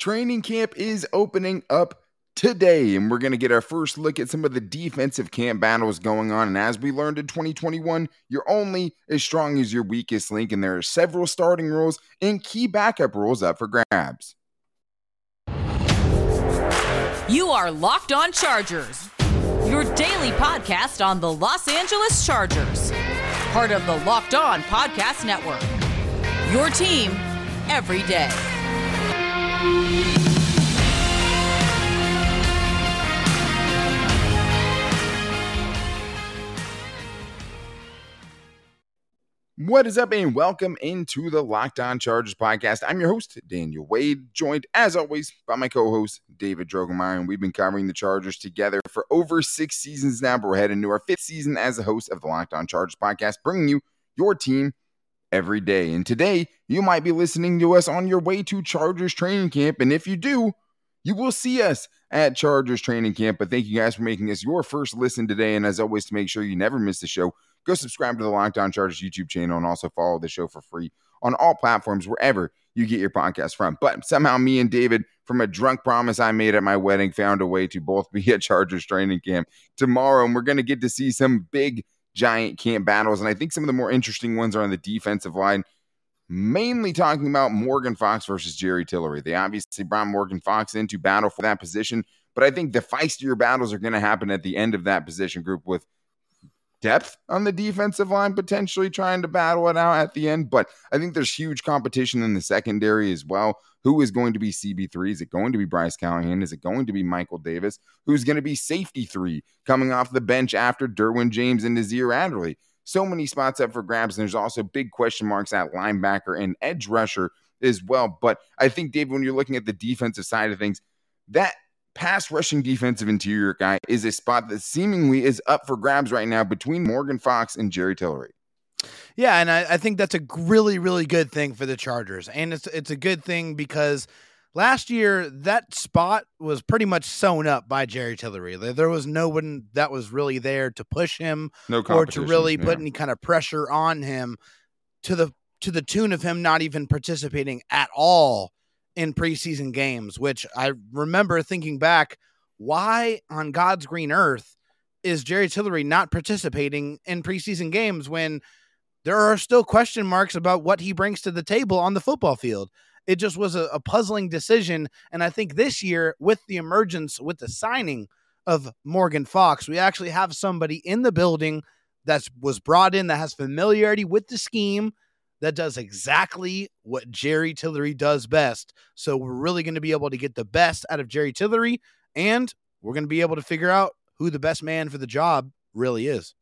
Training camp is opening up today, and we're going to get our first look at some of the defensive camp battles going on. And as we learned in 2021, you're only as strong as your weakest link, and there are several starting roles and key backup roles up for grabs. You are Locked On Chargers, your daily podcast on the Los Angeles Chargers, part of the Locked On Podcast Network. Your team every day. What is up, and welcome into the Locked On Chargers podcast. I'm your host, Daniel Wade, joined as always by my co host, David Drogemeyer. And we've been covering the Chargers together for over six seasons now, but we're heading into our fifth season as the host of the Locked On Chargers podcast, bringing you your team every day. And today, you might be listening to us on your way to Chargers training camp. And if you do, you will see us at Chargers training camp. But thank you guys for making us your first listen today. And as always, to make sure you never miss the show, go subscribe to the Locked On Chargers YouTube channel and also follow the show for free on all platforms wherever you get your podcast from. But somehow me and David, from a drunk promise I made at my wedding, found a way to both be at Chargers training camp tomorrow. And we're going to get to see some big giant camp battles. And I think some of the more interesting ones are on the defensive line, mainly talking about Morgan Fox versus Jerry Tillery. They obviously brought Morgan Fox in to battle for that position. But I think the feistier battles are going to happen at the end of that position group with depth on the defensive line, potentially trying to battle it out at the end. But I think there's huge competition in the secondary as well. Who is going to be CB3? Is it going to be Bryce Callahan? Is it going to be Michael Davis? Who's going to be safety three coming off the bench after Derwin James and Nasir Adderley? So many spots up for grabs. And there's also big question marks at linebacker and edge rusher as well. But I think, Dave, when you're looking at the defensive side of things, that pass rushing defensive interior guy is a spot that seemingly is up for grabs right now between Morgan Fox and Jerry Tillery. Yeah, and I, I, think that's a really, really good thing for the Chargers. And it's it's a good thing because last year that spot was pretty much sewn up by Jerry Tillery. There was no one that was really there to push him no or to really yeah. put any kind of pressure on him to the to the tune of him not even participating at all in preseason games, which I remember thinking back, why on God's green earth is Jerry Tillery not participating in preseason games when there are still question marks about what he brings to the table on the football field? It just was a, a puzzling decision. And I think this year, with the emergence, with the signing of Morgan Fox, we actually have somebody in the building that was brought in that has familiarity with the scheme that does exactly what Jerry Tillery does best. So we're really going to be able to get the best out of Jerry Tillery, and we're going to be able to figure out who the best man for the job really is.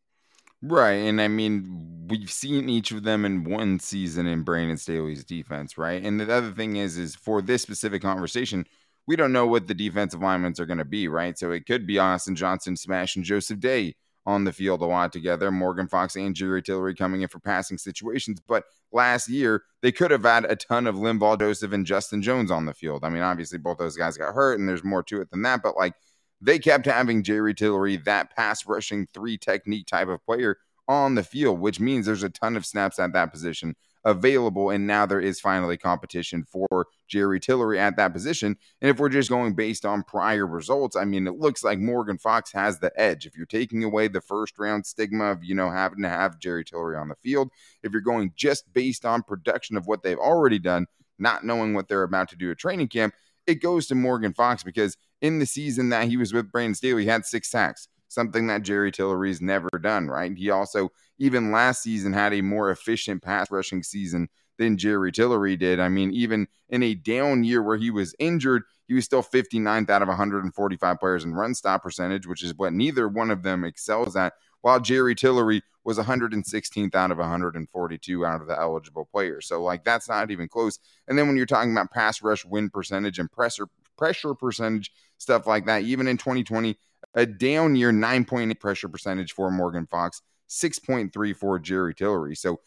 Right. And I mean, we've seen each of them in one season in Brandon Staley's defense, right? And the other thing is, is for this specific conversation, we don't know what the defensive linemen are going to be, right? So it could be Austin Johnson smashing Joseph Day on the field a lot together. Morgan Fox and Jerry Tillery coming in for passing situations. But last year, they could have had a ton of Linval Joseph and Justin Jones on the field. I mean, obviously, both those guys got hurt, and there's more to it than that. But like, they kept having Jerry Tillery, that pass rushing three technique type of player, on the field, which means there's a ton of snaps at that position available. And now there is finally competition for Jerry Tillery at that position. And if we're just going based on prior results, I mean, it looks like Morgan Fox has the edge. If you're taking away the first round stigma of, you know, having to have Jerry Tillery on the field, if you're going just based on production of what they've already done, not knowing what they're about to do at training camp, it goes to Morgan Fox because in the season that he was with Brandon Staley, he had six sacks something that Jerry Tillery's never done, right? He also, even last season, had a more efficient pass rushing season than Jerry Tillery did. I mean, even in a down year where he was injured, he was still 59th out of 145 players in run stop percentage, which is what neither one of them excels at. While Jerry Tillery was 116th out of 142 out of the eligible players. So, like, that's not even close. And then when you're talking about pass rush win percentage and pressure pressure percentage, stuff like that, even in 2020, a down year 9.8 pressure percentage for Morgan Fox, 6.3 for Jerry Tillery. So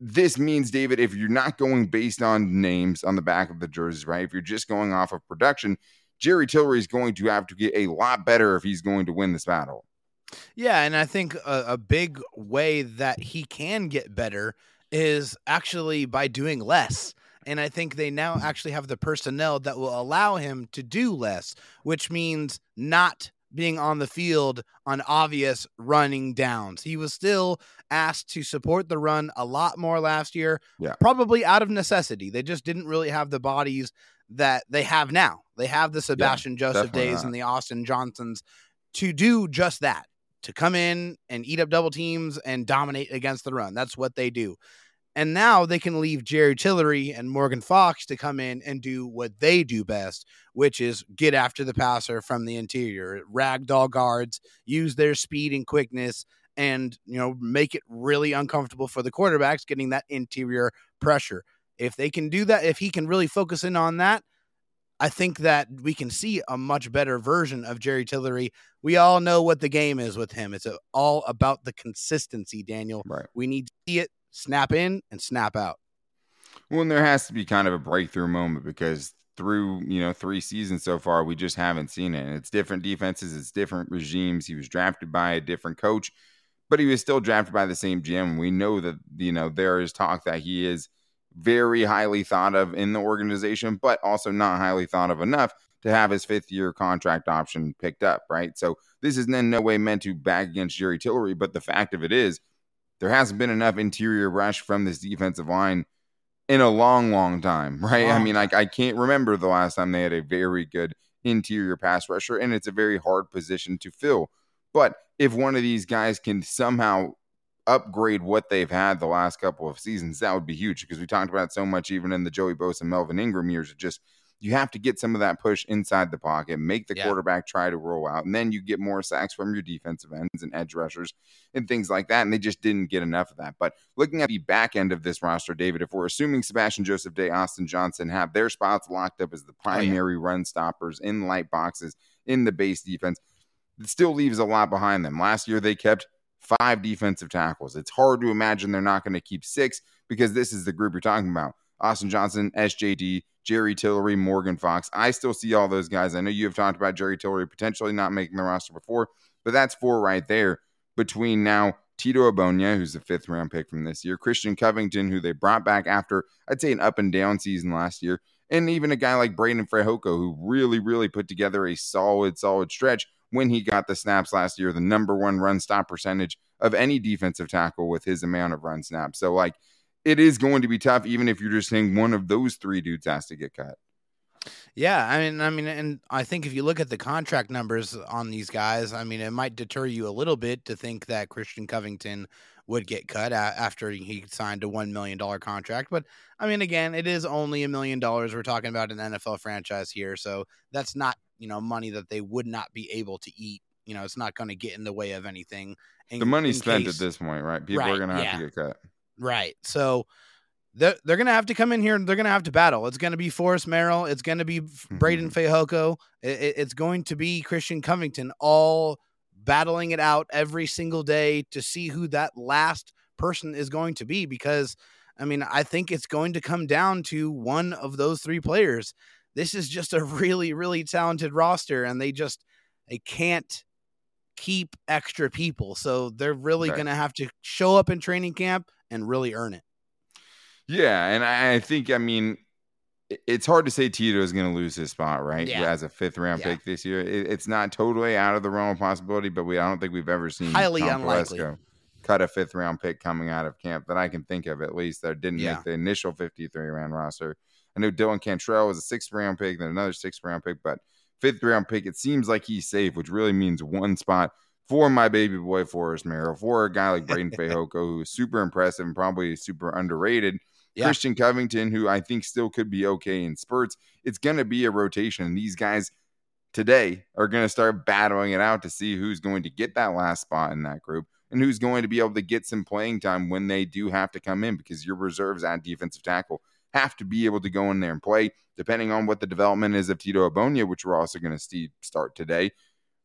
this means, David, if you're not going based on names on the back of the jerseys, right? If you're just going off of production, Jerry Tillery is going to have to get a lot better if he's going to win this battle. Yeah, and I think a, a big way that he can get better is actually by doing less And I think they now actually have the personnel that will allow him to do less, which means not being on the field on obvious running downs. He was still asked to support the run a lot more last year, Yeah. probably out of necessity. They just didn't really have the bodies that they have now. They have the Sebastian Joseph days not. and the Austin Johnsons to do just that, to come in and eat up double teams and dominate against the run. That's what they do. And now they can leave Jerry Tillery and Morgan Fox to come in and do what they do best, which is get after the passer from the interior, ragdoll guards, use their speed and quickness, and you know make it really uncomfortable for the quarterbacks getting that interior pressure. If they can do that, if he can really focus in on that, I think that we can see a much better version of Jerry Tillery. We all know what the game is with him. It's all about the consistency, Daniel. Right. We need to see it snap in and snap out. Well, and there has to be kind of a breakthrough moment because through you know three seasons so far, we just haven't seen it. And it's different defenses, it's different regimes. He was drafted by a different coach, but he was still drafted by the same GM. We know that you know there is talk that he is very highly thought of in the organization, but also not highly thought of enough to have his fifth year contract option picked up. Right. So this is in no way meant to back against Jerry Tillery, but the fact of it is, there hasn't been enough interior rush from this defensive line in a long, long time, right? I mean, like I can't remember the last time they had a very good interior pass rusher, and it's a very hard position to fill. But if one of these guys can somehow upgrade what they've had the last couple of seasons, that would be huge because we talked about so much even in the Joey Bosa and Melvin Ingram years. It just you have to get some of that push inside the pocket, make the Yeah. quarterback try to roll out, and then you get more sacks from your defensive ends and edge rushers and things like that. And they just didn't get enough of that. But looking at the back end of this roster, David, if we're assuming Sebastian Joseph Day, Austin Johnson have their spots locked up as the Oh, yeah. primary run stoppers in light boxes in the base defense, it still leaves a lot behind them. Last year, they kept five defensive tackles. It's hard to imagine they're not going to keep six because this is the group you're talking about. Austin Johnson, SJD, Jerry Tillery, Morgan Fox. I still see all those guys. I know you have talked about Jerry Tillery potentially not making the roster before, but that's four right there between now Tito Ogbonnia, who's the fifth round pick from this year, Christian Covington, who they brought back after, I'd say, an up and down season last year, and even a guy like Breiden Fehoko, who really, really put together a solid, solid stretch when he got the snaps last year, the number one run stop percentage of any defensive tackle with his amount of run snaps. So, like, it is going to be tough, even if you're just saying one of those three dudes has to get cut. Yeah, I mean, I mean, and I think if you look at the contract numbers on these guys, I mean, it might deter you a little bit to think that Christian Covington would get cut a- after he signed a one million dollar contract. But I mean, again, it is only a million dollars. We're talking about an NFL franchise here, so that's not you know money that they would not be able to eat. You know, it's not going to get in the way of anything. in- The money's spent case- at this point, right? People are going to have yeah. to get cut. Right. So they're, they're going to have to come in here and they're going to have to battle. It's going to be Forrest Merrill. It's going to be F- mm-hmm. Breiden Fehoko. It- it's going to be Christian Covington all battling it out every single day to see who that last person is going to be. Because, I mean, I think it's going to come down to one of those three players. This is just a really, really talented roster, and they just they can't keep extra people. So they're really Right. going to have to show up in training camp and really earn it. Yeah, and I I think I mean it's hard to say Tito is going to lose his spot, right? Yeah. As a fifth round Yeah. pick this year, it, it's not totally out of the realm of possibility, but we I don't think we've ever seen Highly Tom unlikely. Telesco cut a fifth round pick coming out of camp that I can think of at least that didn't Yeah. make the initial 53 round roster. I know Dylan Cantrell was a sixth round pick, then another sixth round pick, but fifth round pick, it seems like he's safe, which really means one spot for my baby boy Forrest Merrill, for a guy like Breiden Fehoko, who is super impressive and probably super underrated. Yeah. Christian Covington, who I think still could be okay in spurts. It's going to be a rotation. And these guys today are going to start battling it out to see who's going to get that last spot in that group and who's going to be able to get some playing time when they do have to come in because your reserves at defensive tackle have to be able to go in there and play depending on what the development is of Tito Ogbonnia, which we're also going to see start today.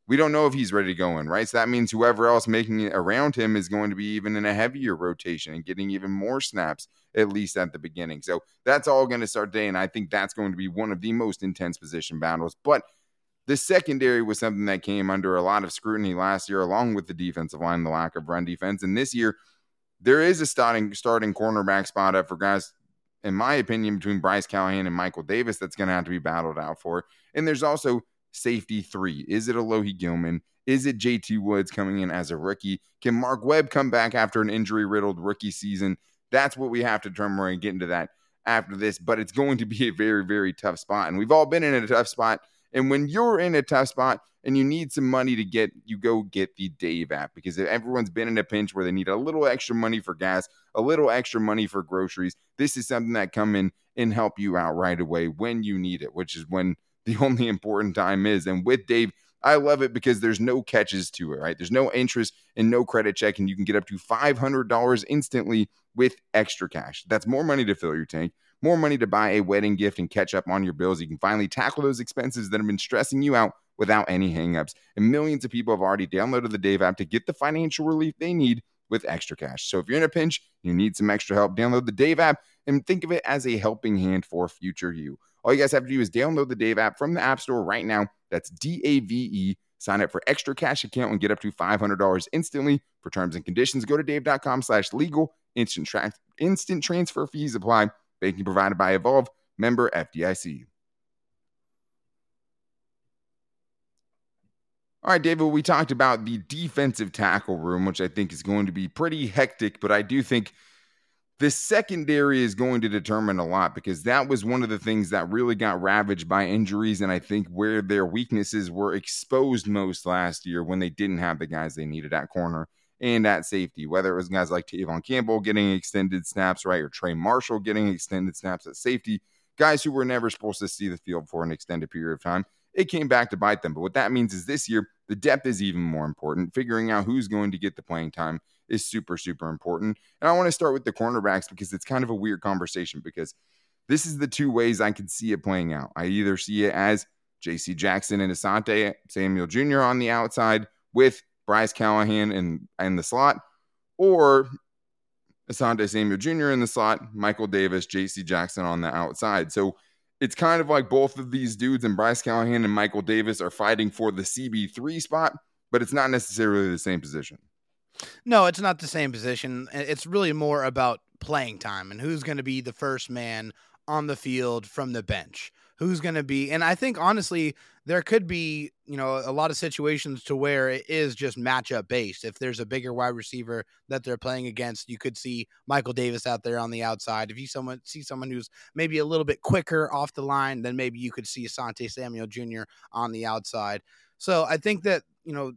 We don't know if he's ready to go in, right? So that means whoever else making it around him is going to be even in a heavier rotation and getting even more snaps, at least at the beginning. So that's all going to start today. And I think that's going to be one of the most intense position battles. But the secondary was something that came under a lot of scrutiny last year, along with the defensive line, the lack of run defense. And this year, there is a starting starting cornerback spot up for guys in my opinion, between Bryce Callahan and Michael Davis that's going to have to be battled out for. And there's also safety three. Is it Alohi Gilman? Is it JT Woods coming in as a rookie? Can Mark Webb come back after an injury riddled rookie season? That's what we have to determine. To get into that after this, but it's going to be a very, very tough spot. And we've all been in a tough spot. And when you're in a tough spot and you need some money to get, you go get the Dave app because if everyone's been in a pinch where they need a little extra money for gas, a little extra money for groceries. This is something that come in and help you out right away when you need it, which is when the only important time is. And with Dave, I love it because there's no catches to it, right? There's no interest and no credit check, and you can get up to $500 instantly with extra cash. That's more money to fill your tank, more money to buy a wedding gift and catch up on your bills. You can finally tackle those expenses that have been stressing you out without any hangups. And millions of people have already downloaded the Dave app to get the financial relief they need with extra cash. So if you're in a pinch, you need some extra help, download the Dave app and think of it as a helping hand for future you. All you guys have to do is download the Dave app from the App Store right now. That's D A V E. Sign up for extra cash account and get up to $500 instantly. For terms and conditions, go to dave.com slash legal. Instant, tra- instant transfer fees apply. Banking provided by Evolve, member FDIC. All right, David, we talked about the defensive tackle room, which I think is going to be pretty hectic, but I do think the secondary is going to determine a lot because that was one of the things that really got ravaged by injuries. And I think where their weaknesses were exposed most last year when they didn't have the guys they needed at corner and at safety, whether it was guys like Tevaughn Campbell getting extended snaps, right, or Trey Marshall getting extended snaps at safety, guys who were never supposed to see the field for an extended period of time. It came back to bite them. But what that means is this year, the depth is even more important. Figuring out who's going to get the playing time is super, super important. And I want to start with the cornerbacks because it's kind of a weird conversation because this is the two ways I can see it playing out. I either see it as JC Jackson and Asante Samuel Jr. on the outside with Bryce Callahan in, in the slot, or Asante Samuel Jr. in the slot, Michael Davis, JC Jackson on the outside. So it's kind of like both of these dudes and Bryce Callahan and Michael Davis are fighting for the CB3 spot, but it's not necessarily the same position. No, it's not the same position. It's really more about playing time and who's going to be the first man on the field from the bench. Who's going to be, and I think honestly, there could be, you know, a lot of situations to where it is just matchup based. If there's a bigger wide receiver that they're playing against, you could see Michael Davis out there on the outside. If you someone see someone who's maybe a little bit quicker off the line, then maybe you could see Asante Samuel Jr. on the outside. So I think that, you know,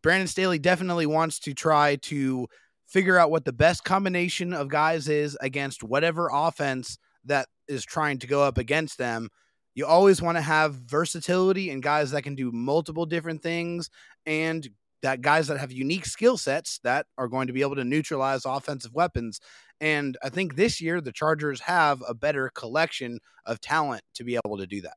Brandon Staley definitely wants to try to figure out what the best combination of guys is against whatever offense that is trying to go up against them. You always want to have versatility and guys that can do multiple different things and that guys that have unique skill sets that are going to be able to neutralize offensive weapons. And I think this year the Chargers have a better collection of talent to be able to do that.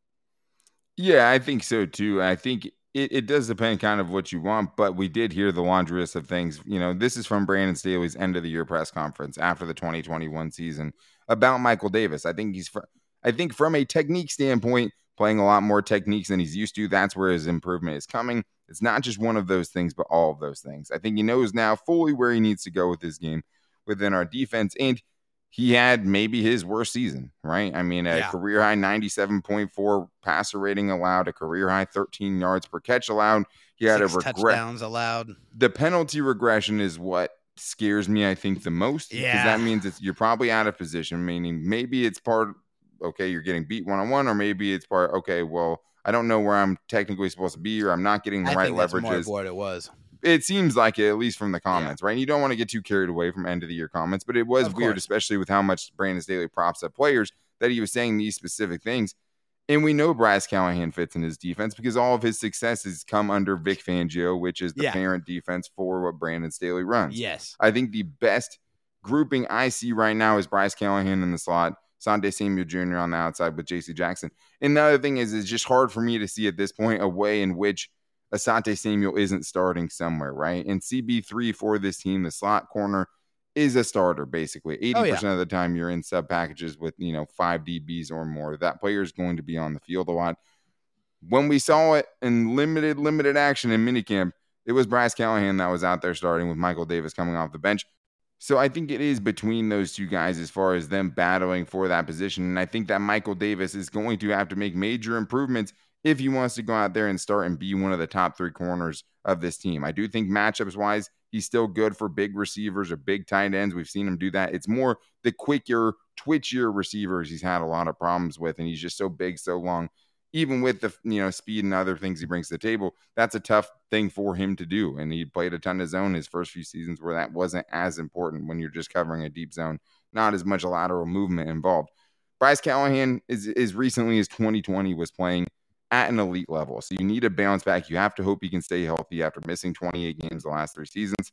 Yeah, I think so too. I think it, it does depend kind of what you want, but we did hear the laundry list of things. You know, this is from Brandon Staley's end of the year press conference after the 2021 season about Michael Davis. I think he's, fr- I think from a technique standpoint, playing a lot more techniques than he's used to. That's where his improvement is coming. It's not just one of those things, but all of those things. I think he knows now fully where he needs to go with his game within our defense. And he had maybe his worst season, right? I mean, a yeah. career high 97.4 passer rating allowed, a career high 13 yards per catch allowed. He had Six a regression. touchdowns allowed. The penalty regression is what scares me, I think, the most. Yeah. Because that means it's you're probably out of position, meaning maybe it's part okay, you're getting beat one on one, or maybe it's part okay, well, I don't know where I'm technically supposed to be, or I'm not getting the I right think leverages. what it was it seems like it, at least from the comments, yeah. right? And you don't want to get too carried away from end of the year comments, but it was of weird, course. especially with how much Brandon Staley props up players that he was saying these specific things. And we know Bryce Callahan fits in his defense because all of his successes come under Vic Fangio, which is the yeah. parent defense for what Brandon Staley runs. Yes. I think the best grouping I see right now is Bryce Callahan in the slot, Asante Samuel Jr. on the outside with JC Jackson. And the other thing is, it's just hard for me to see at this point a way in which Asante Samuel isn't starting somewhere, right? And CB3 for this team, the slot corner is a starter basically. 80% oh, yeah. of the time you're in sub packages with, you know, five DBs or more. That player is going to be on the field a lot. When we saw it in limited, limited action in minicamp, it was Bryce Callahan that was out there starting with Michael Davis coming off the bench. So I think it is between those two guys as far as them battling for that position. And I think that Michael Davis is going to have to make major improvements if he wants to go out there and start and be one of the top three corners of this team. I do think matchups wise, he's still good for big receivers or big tight ends. We've seen him do that. It's more the quicker, twitchier receivers he's had a lot of problems with, and he's just so big, so long. Even with the you know speed and other things he brings to the table, that's a tough thing for him to do. And he played a ton of zone his first few seasons where that wasn't as important when you're just covering a deep zone, not as much lateral movement involved. Bryce Callahan is as recently as 2020 was playing at an elite level. So you need a bounce back. You have to hope he can stay healthy after missing 28 games the last three seasons.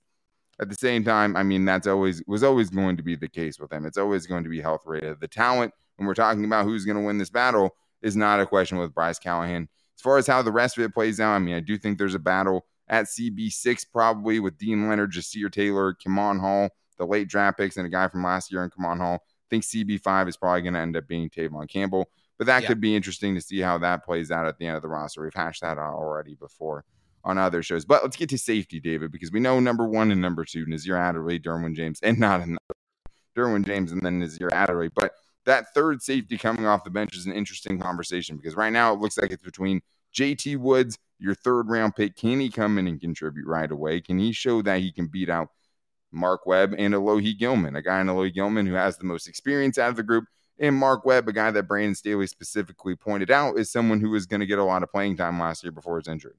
At the same time, I mean, that's always was always going to be the case with him. It's always going to be health rated. The talent, when we're talking about who's going to win this battle, is not a question with Bryce Callahan. As far as how the rest of it plays out, I mean, I do think there's a battle at CB6 probably with Deane Leonard, Ja'Sir Taylor, Kemon Hall, the late draft picks, and a guy from last year in Kemon Hall. I think CB5 is probably going to end up being Tevaughn Campbell. But that yeah. could be interesting to see how that plays out at the end of the roster. We've hashed that out already before on other shows. But let's get to safety, David, because we know number one and number two, Nasir Adderley, Derwin James, and not another Derwin James and then Nasir Adderley. But that third safety coming off the bench is an interesting conversation because right now it looks like it's between JT Woods, your third round pick. Can he come in and contribute right away? Can he show that he can beat out Mark Webb and Alohi Gilman, a guy in Alohi Gilman who has the most experience out of the group, and Mark Webb, a guy that Brandon Staley specifically pointed out, is someone who was going to get a lot of playing time last year before his injury.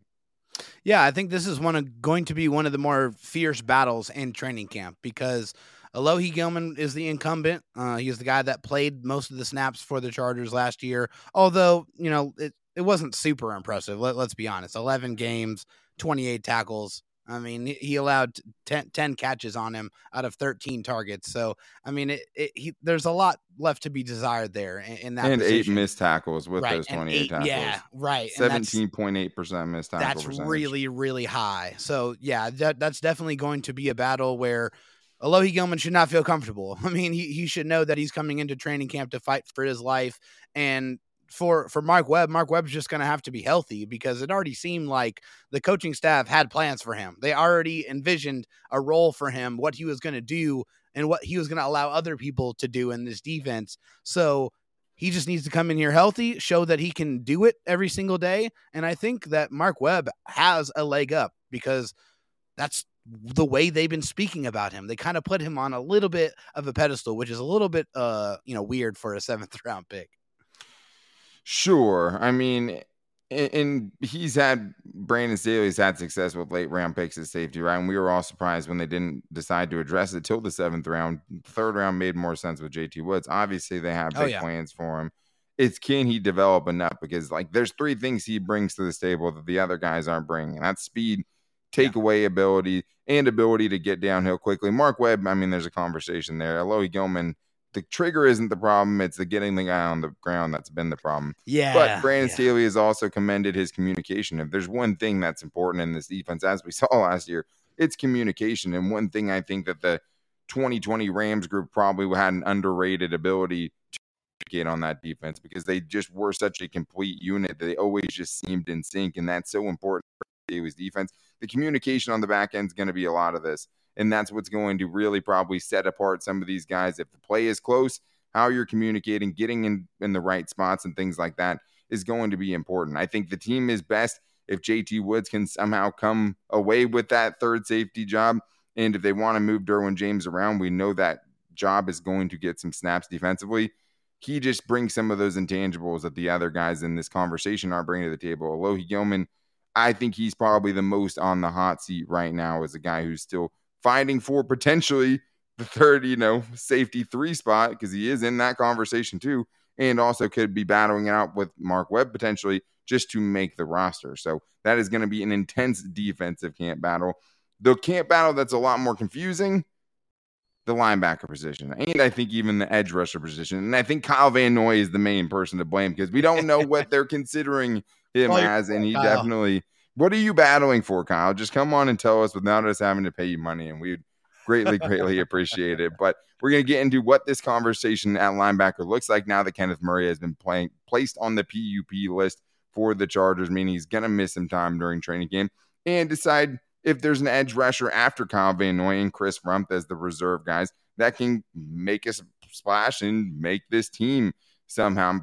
Yeah, I think this is one of going to be one of the more fierce battles in training camp because Alohi Gilman is the incumbent. Uh, he's the guy that played most of the snaps for the Chargers last year. Although you know it, it wasn't super impressive. Let, let's be honest. Eleven games, twenty eight tackles. I mean, he allowed 10, 10, catches on him out of 13 targets. So, I mean, it, it, he, there's a lot left to be desired there in, in that. And position. eight missed tackles with right. those 28 eight, tackles. Yeah, right. 17.8% missed tackle That's percentage. really, really high. So, yeah, that, that's definitely going to be a battle where Alohi Gilman should not feel comfortable. I mean, he, he should know that he's coming into training camp to fight for his life. And for for Mark Webb, Mark Webb's just going to have to be healthy because it already seemed like the coaching staff had plans for him. They already envisioned a role for him, what he was going to do, and what he was going to allow other people to do in this defense. So he just needs to come in here healthy, show that he can do it every single day, and I think that Mark Webb has a leg up because that's the way they've been speaking about him. They kind of put him on a little bit of a pedestal, which is a little bit uh, you know, weird for a seventh round pick. Sure. I mean, and he's had Brandon Staley's had success with late round picks at safety, right? And we were all surprised when they didn't decide to address it till the seventh round. Third round made more sense with JT Woods. Obviously, they have oh, big oh, yeah. plans for him. It's can he develop enough? Because like there's three things he brings to the table that the other guys aren't bringing. That's speed, takeaway yeah. ability, and ability to get downhill quickly. Mark Webb, I mean, there's a conversation there. Alohi Gilman the trigger isn't the problem. It's the getting the guy on the ground that's been the problem. Yeah. But Brandon yeah. Staley has also commended his communication. If there's one thing that's important in this defense, as we saw last year, it's communication. And one thing I think that the 2020 Rams group probably had an underrated ability to communicate on that defense because they just were such a complete unit. They always just seemed in sync. And that's so important for Staley's defense. The communication on the back end is going to be a lot of this. And that's what's going to really probably set apart some of these guys. If the play is close, how you're communicating, getting in, in the right spots and things like that is going to be important. I think the team is best if JT Woods can somehow come away with that third safety job. And if they want to move Derwin James around, we know that job is going to get some snaps defensively. He just brings some of those intangibles that the other guys in this conversation are bringing to the table. Alohi Gilman, I think he's probably the most on the hot seat right now as a guy who's still fighting for potentially the third, you know, safety three spot because he is in that conversation too, and also could be battling out with Mark Webb potentially just to make the roster. So that is going to be an intense defensive camp battle. The camp battle that's a lot more confusing, the linebacker position, and I think even the edge rusher position. And I think Kyle Van Noy is the main person to blame because we don't know what they're considering him oh, as, and he definitely what are you battling for, Kyle? Just come on and tell us without us having to pay you money, and we'd greatly, greatly appreciate it. But we're gonna get into what this conversation at linebacker looks like now that Kenneth Murray has been playing placed on the PUP list for the Chargers, meaning he's gonna miss some time during training game, and decide if there's an edge rusher after Kyle Van Noy and Chris Rumph as the reserve guys that can make a splash and make this team somehow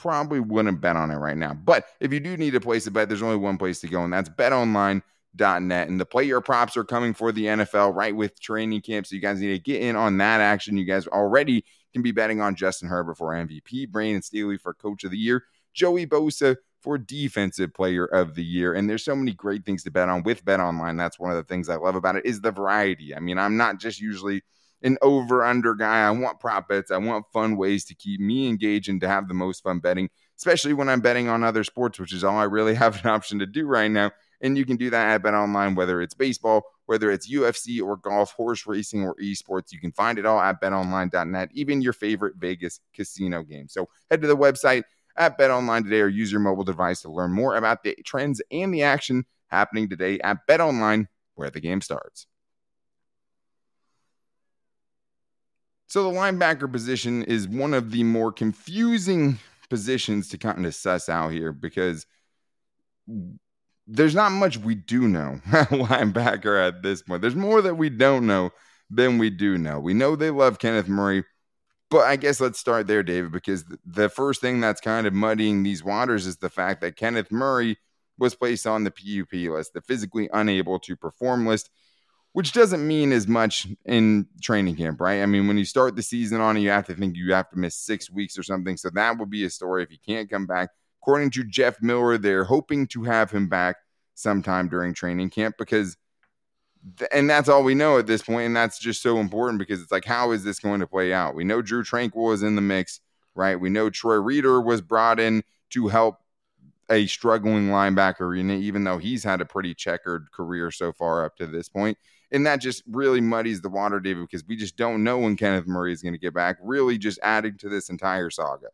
probably wouldn't bet on it right now. But if you do need a place to bet, there's only one place to go, and that's betonline.net. And the player props are coming for the NFL right with training camp. So you guys need to get in on that action. You guys already can be betting on Justin Herbert for MVP, Brandon Staley for coach of the year, Joey Bosa for defensive player of the year. And there's so many great things to bet on with Bet Online. That's one of the things I love about it is the variety. I mean, I'm not just usually – an over under guy. I want prop bets. I want fun ways to keep me engaged and to have the most fun betting, especially when I'm betting on other sports, which is all I really have an option to do right now. And you can do that at Bet Online, whether it's baseball, whether it's UFC or golf, horse racing, or esports. You can find it all at betonline.net, even your favorite Vegas casino game. So head to the website at BetOnline today or use your mobile device to learn more about the trends and the action happening today at BetOnline, where the game starts. So the linebacker position is one of the more confusing positions to kind of suss out here because there's not much we do know linebacker at this point. There's more that we don't know than we do know. We know they love Kenneth Murray, but I guess let's start there, David, because the first thing that's kind of muddying these waters is the fact that Kenneth Murray was placed on the PUP list, the physically unable to perform list which doesn't mean as much in training camp, right? I mean, when you start the season on you have to think you have to miss six weeks or something. So that would be a story if he can't come back. According to Jeff Miller, they're hoping to have him back sometime during training camp because, and that's all we know at this point, And that's just so important because it's like, how is this going to play out? We know Drue Tranquill is in the mix, right? We know Troy Reeder was brought in to help a struggling linebacker even though he's had a pretty checkered career so far up to this point and that just really muddies the water, David, because we just don't know when Kenneth Murray is going to get back. Really, just adding to this entire saga.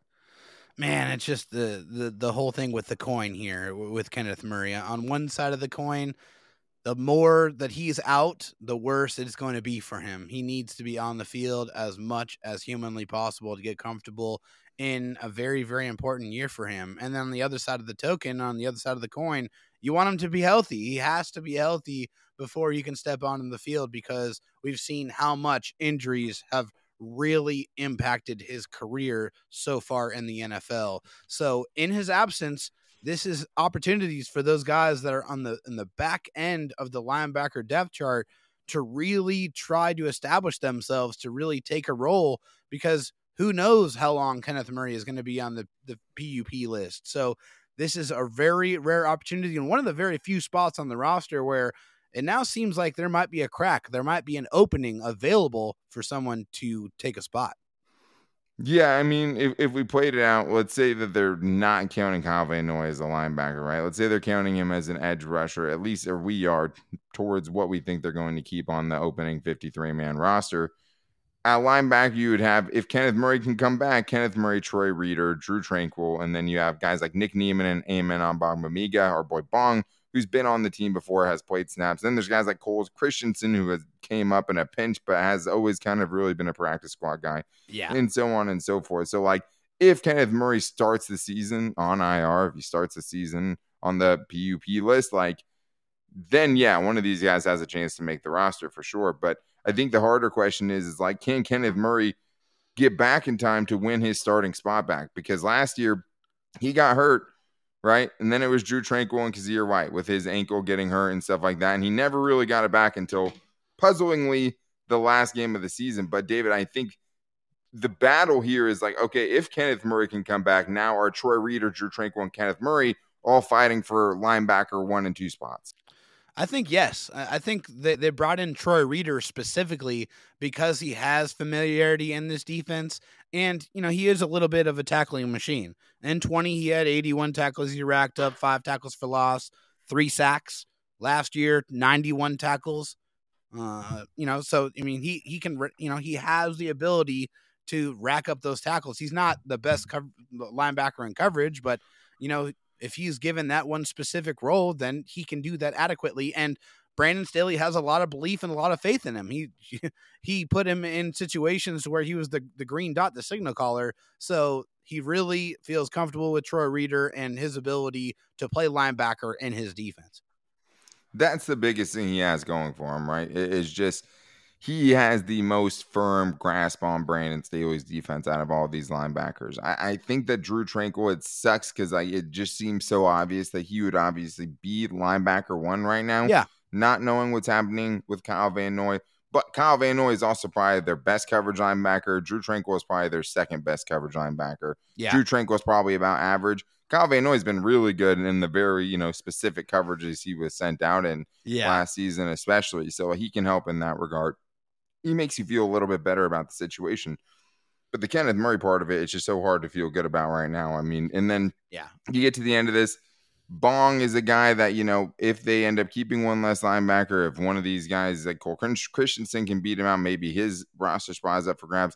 Man, it's just the, the the whole thing with the coin here with Kenneth Murray. On one side of the coin, the more that he's out, the worse it's going to be for him. He needs to be on the field as much as humanly possible to get comfortable in a very, very important year for him. And then on the other side of the token, on the other side of the coin, you want him to be healthy. He has to be healthy before you can step on in the field because we've seen how much injuries have really impacted his career so far in the NFL. So in his absence, this is opportunities for those guys that are on the in the back end of the linebacker depth chart to really try to establish themselves to really take a role because who knows how long Kenneth Murray is going to be on the, the PUP list. So this is a very rare opportunity and one of the very few spots on the roster where it now seems like there might be a crack. There might be an opening available for someone to take a spot. Yeah, I mean, if, if we played it out, let's say that they're not counting Van Noy as a linebacker, right? Let's say they're counting him as an edge rusher, at least or we are towards what we think they're going to keep on the opening 53 man roster. At linebacker, you would have, if Kenneth Murray can come back, Kenneth Murray, Troy Reeder, Drue Tranquill, and then you have guys like Nick Niemann and Amen Ogbongbemiga, our boy Bong, who's been on the team before, has played snaps. Then there's guys like Cole Christensen, who has came up in a pinch, but has always kind of really been a practice squad guy. Yeah. And so on and so forth. So, like, if Kenneth Murray starts the season on IR, if he starts the season on the PUP list, like, then yeah, one of these guys has a chance to make the roster for sure. But I think the harder question is, is like, can Kenneth Murray get back in time to win his starting spot back? Because last year he got hurt right? And then it was Drue Tranquill and Kyzir White with his ankle getting hurt and stuff like that. And he never really got it back until puzzlingly the last game of the season. But David, I think the battle here is like, okay, if Kenneth Murray can come back, now are Troy Reeder, Drue Tranquill, and Kenneth Murray all fighting for linebacker one and two spots? I think yes. I think they, they brought in Troy Reeder specifically because he has familiarity in this defense. And, you know, he is a little bit of a tackling machine. In 20, he had 81 tackles. He racked up five tackles for loss, three sacks. Last year, 91 tackles. Uh, you know, so, I mean, he, he can, you know, he has the ability to rack up those tackles. He's not the best linebacker in coverage, but, you know, if he's given that one specific role, then he can do that adequately. And Brandon Staley has a lot of belief and a lot of faith in him. He he put him in situations where he was the, the green dot, the signal caller. So he really feels comfortable with Troy Reeder and his ability to play linebacker in his defense. That's the biggest thing he has going for him, right? It is just he has the most firm grasp on Brandon Staley's defense out of all these linebackers. I, I think that Drue Tranquill, it sucks because it just seems so obvious that he would obviously be linebacker one right now. Yeah. Not knowing what's happening with Kyle Van Noy. But Kyle Van Noy is also probably their best coverage linebacker. Drue Tranquill is probably their second best coverage linebacker. Yeah. Drue Tranquill is probably about average. Kyle Van Noy has been really good in the very, you know, specific coverages he was sent out in Yeah. last season, especially. So he can help in that regard. He makes you feel a little bit better about the situation. But the Kenneth Murray part of it, it's just so hard to feel good about right now. I mean, and then Yeah. you get to the end of this. Bong is a guy that, you know, if they end up keeping one less linebacker, if one of these guys like Cole Christensen can beat him out, maybe his roster spot is up for grabs.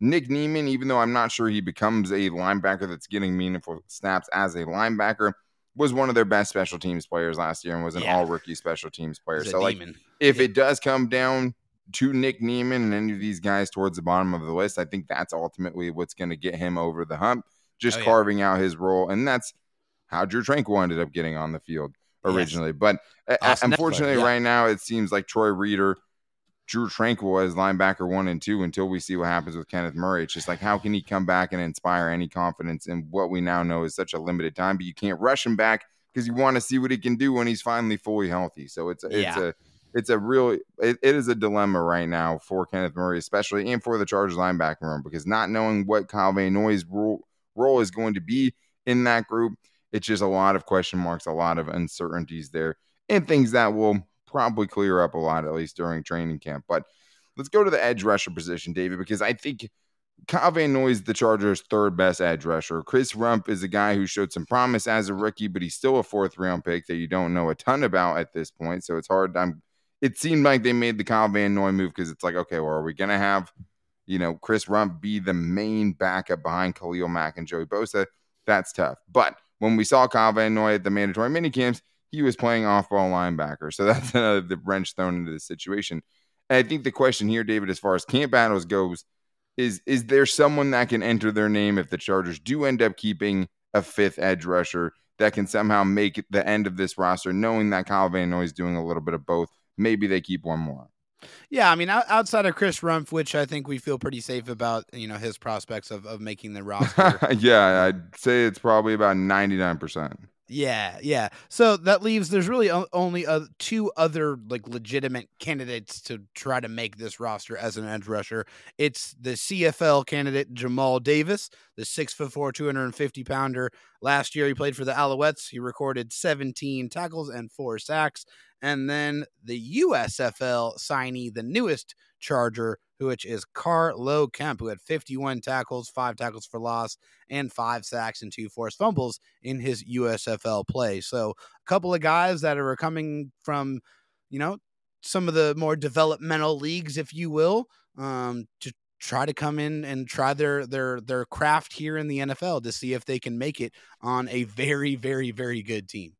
Nick Niemann, even though I'm not sure he becomes a linebacker that's getting meaningful snaps as a linebacker, was one of their best special teams players last year and was an Yeah. all rookie special teams player. So, like, if Yeah. it does come down to Nick Niemann and any of these guys towards the bottom of the list, I think that's ultimately what's going to get him over the hump, just Oh, yeah. carving out his role. And that's how Drue Tranquill ended up getting on the field Yes. originally. But uh, Austin Ekeler, unfortunately, yeah. right now, it seems like Troy Reeder, Drue Tranquill as linebacker one and two until we see what happens with Kenneth Murray. It's just like, how can he come back and inspire any confidence in what we now know is such a limited time? But you can't rush him back because you want to see what he can do when he's finally fully healthy. So it's, it's Yeah. a, it's a real it, it is a dilemma right now for Kenneth Murray, especially and for the Chargers linebacker room, because not knowing what Kyle Van Noy's role, role is going to be in that group, it's just a lot of question marks, a lot of uncertainties there, and things that will probably clear up a lot, at least during training camp. But let's go to the edge rusher position, David, because I think Kyle Van Noy is the Chargers' third best edge rusher. Chris Rumph is a guy who showed some promise as a rookie, but he's still a fourth round pick that you don't know a ton about at this point. So it's hard. I'm it seemed like they made the Kyle Van Noy move because it's like, okay, well, are we gonna have, you know, Chris Rumph be the main backup behind Khalil Mack and Joey Bosa? That's tough. But when we saw Kyle Van Noy at the mandatory minicamps, he was playing off-ball linebacker. So that's another the wrench thrown into the situation. And I think the question here, David, as far as camp battles goes, is is there someone that can enter their name if the Chargers do end up keeping a fifth edge rusher that can somehow make the end of this roster, knowing that Kyle Van Noy is doing a little bit of both? Maybe they keep one more. Yeah, I mean, outside of Chris Rumph, which I think we feel pretty safe about, you know, his prospects of, of making the roster. yeah, I'd say it's probably about 99%. yeah, yeah. So that leaves there's really only uh, two other like legitimate candidates to try to make this roster as an edge rusher. It's the CFL candidate Jamal Davis, the six foot four, 250 pounder. Last year he played for the Alouettes. He recorded 17 tackles and four sacks. And then the USFL signee, the newest Charger, which is Carlo Kemp, who had 51 tackles, five tackles for loss, and five sacks and two forced fumbles in his USFL play. So a couple of guys that are coming from, you know, some of the more developmental leagues, if you will, um, to try to come in and try their their their craft here in the NFL to see if they can make it on a very very very good team.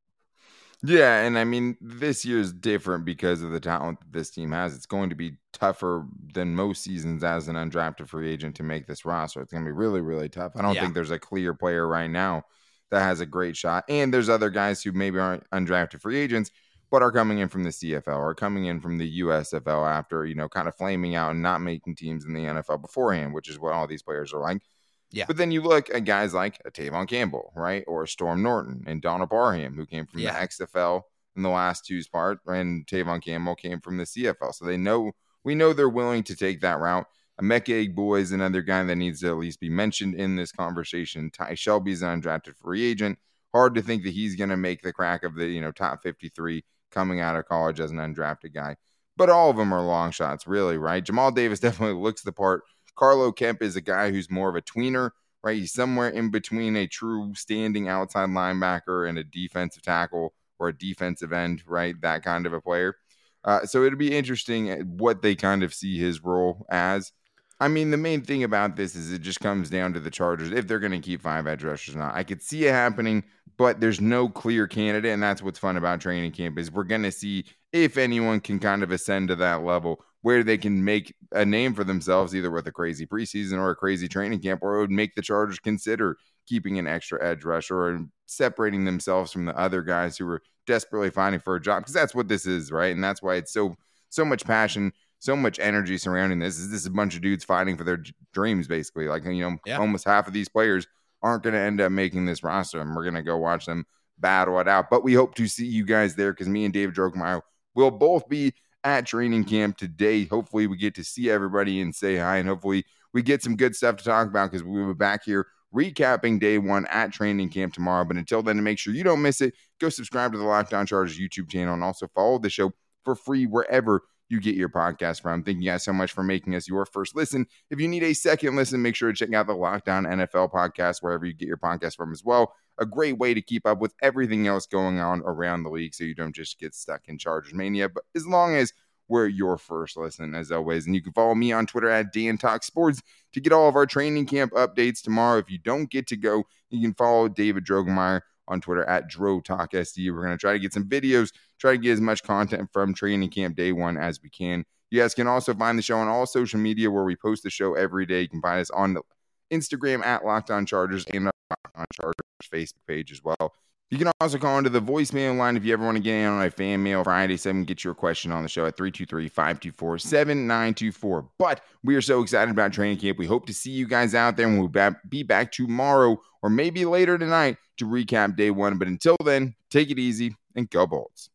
Yeah, and I mean this year is different because of the talent that this team has. It's going to be tougher than most seasons as an undrafted free agent to make this roster. It's going to be really, really tough. I don't Yeah. think there's a clear player right now that has a great shot. And there's other guys who maybe aren't undrafted free agents, but are coming in from the CFL or coming in from the USFL after you know kind of flaming out and not making teams in the NFL beforehand, which is what all these players are like. Yeah. But then you look at guys like a Tevaughn Campbell, right, or Storm Norton and Donald Parham, who came from Yeah. the XFL in the last two's part, and Tevaughn Campbell came from the CFL. So they know we know they're willing to take that route. Emeka Boy is another guy that needs to at least be mentioned in this conversation. Ty Shelby's an undrafted free agent. Hard to think that he's going to make the crack of the you know top 53 coming out of college as an undrafted guy. But all of them are long shots, really, right? Jamal Davis definitely looks the part. Carlo Kemp is a guy who's more of a tweener, right? He's somewhere in between a true standing outside linebacker and a defensive tackle or a defensive end, right? That kind of a player. Uh, so it'll be interesting what they kind of see his role as. I mean, the main thing about this is it just comes down to the Chargers if they're going to keep five edge rushers or not. I could see it happening, but there's no clear candidate, and that's what's fun about training camp is we're going to see if anyone can kind of ascend to that level where they can make a name for themselves, either with a crazy preseason or a crazy training camp, or it would make the Chargers consider keeping an extra edge rusher and separating themselves from the other guys who are desperately fighting for a job because that's what this is, right? And that's why it's so so much passion, so much energy surrounding this. Is this a bunch of dudes fighting for their dreams, basically. Like you know, yeah. almost half of these players aren't going to end up making this roster, and we're going to go watch them battle it out. But we hope to see you guys there because me and David Drogemeyer will both be at training camp today. Hopefully, we get to see everybody and say hi, and hopefully, we get some good stuff to talk about because we'll be back here recapping day one at training camp tomorrow. But until then, to make sure you don't miss it, go subscribe to the Locked On Chargers YouTube channel and also follow the show for free wherever you get your podcast from. Thank you guys so much for making us your first listen. If you need a second listen, make sure to check out the Locked On NFL podcast wherever you get your podcast from as well. A great way to keep up with everything else going on around the league so you don't just get stuck in Chargers Mania. But as long as we're your first listen as always. And you can follow me on Twitter at Dan Talk Sports to get all of our training camp updates tomorrow. If you don't get to go, you can follow David Drogemeyer on Twitter at Dro Talk SD. We're going to try to get some videos, try to get as much content from training camp day one as we can. You guys can also find the show on all social media where we post the show every day. You can find us on Instagram at Locked On Chargers and On Chargers Facebook page as well. You can also call into the voicemail line if you ever want to get in on a fan mail Friday 7. Get your question on the show at 323 524 7924. But we are so excited about training camp. We hope to see you guys out there and we'll be back tomorrow or maybe later tonight to recap day one. But until then, take it easy and go Bolts.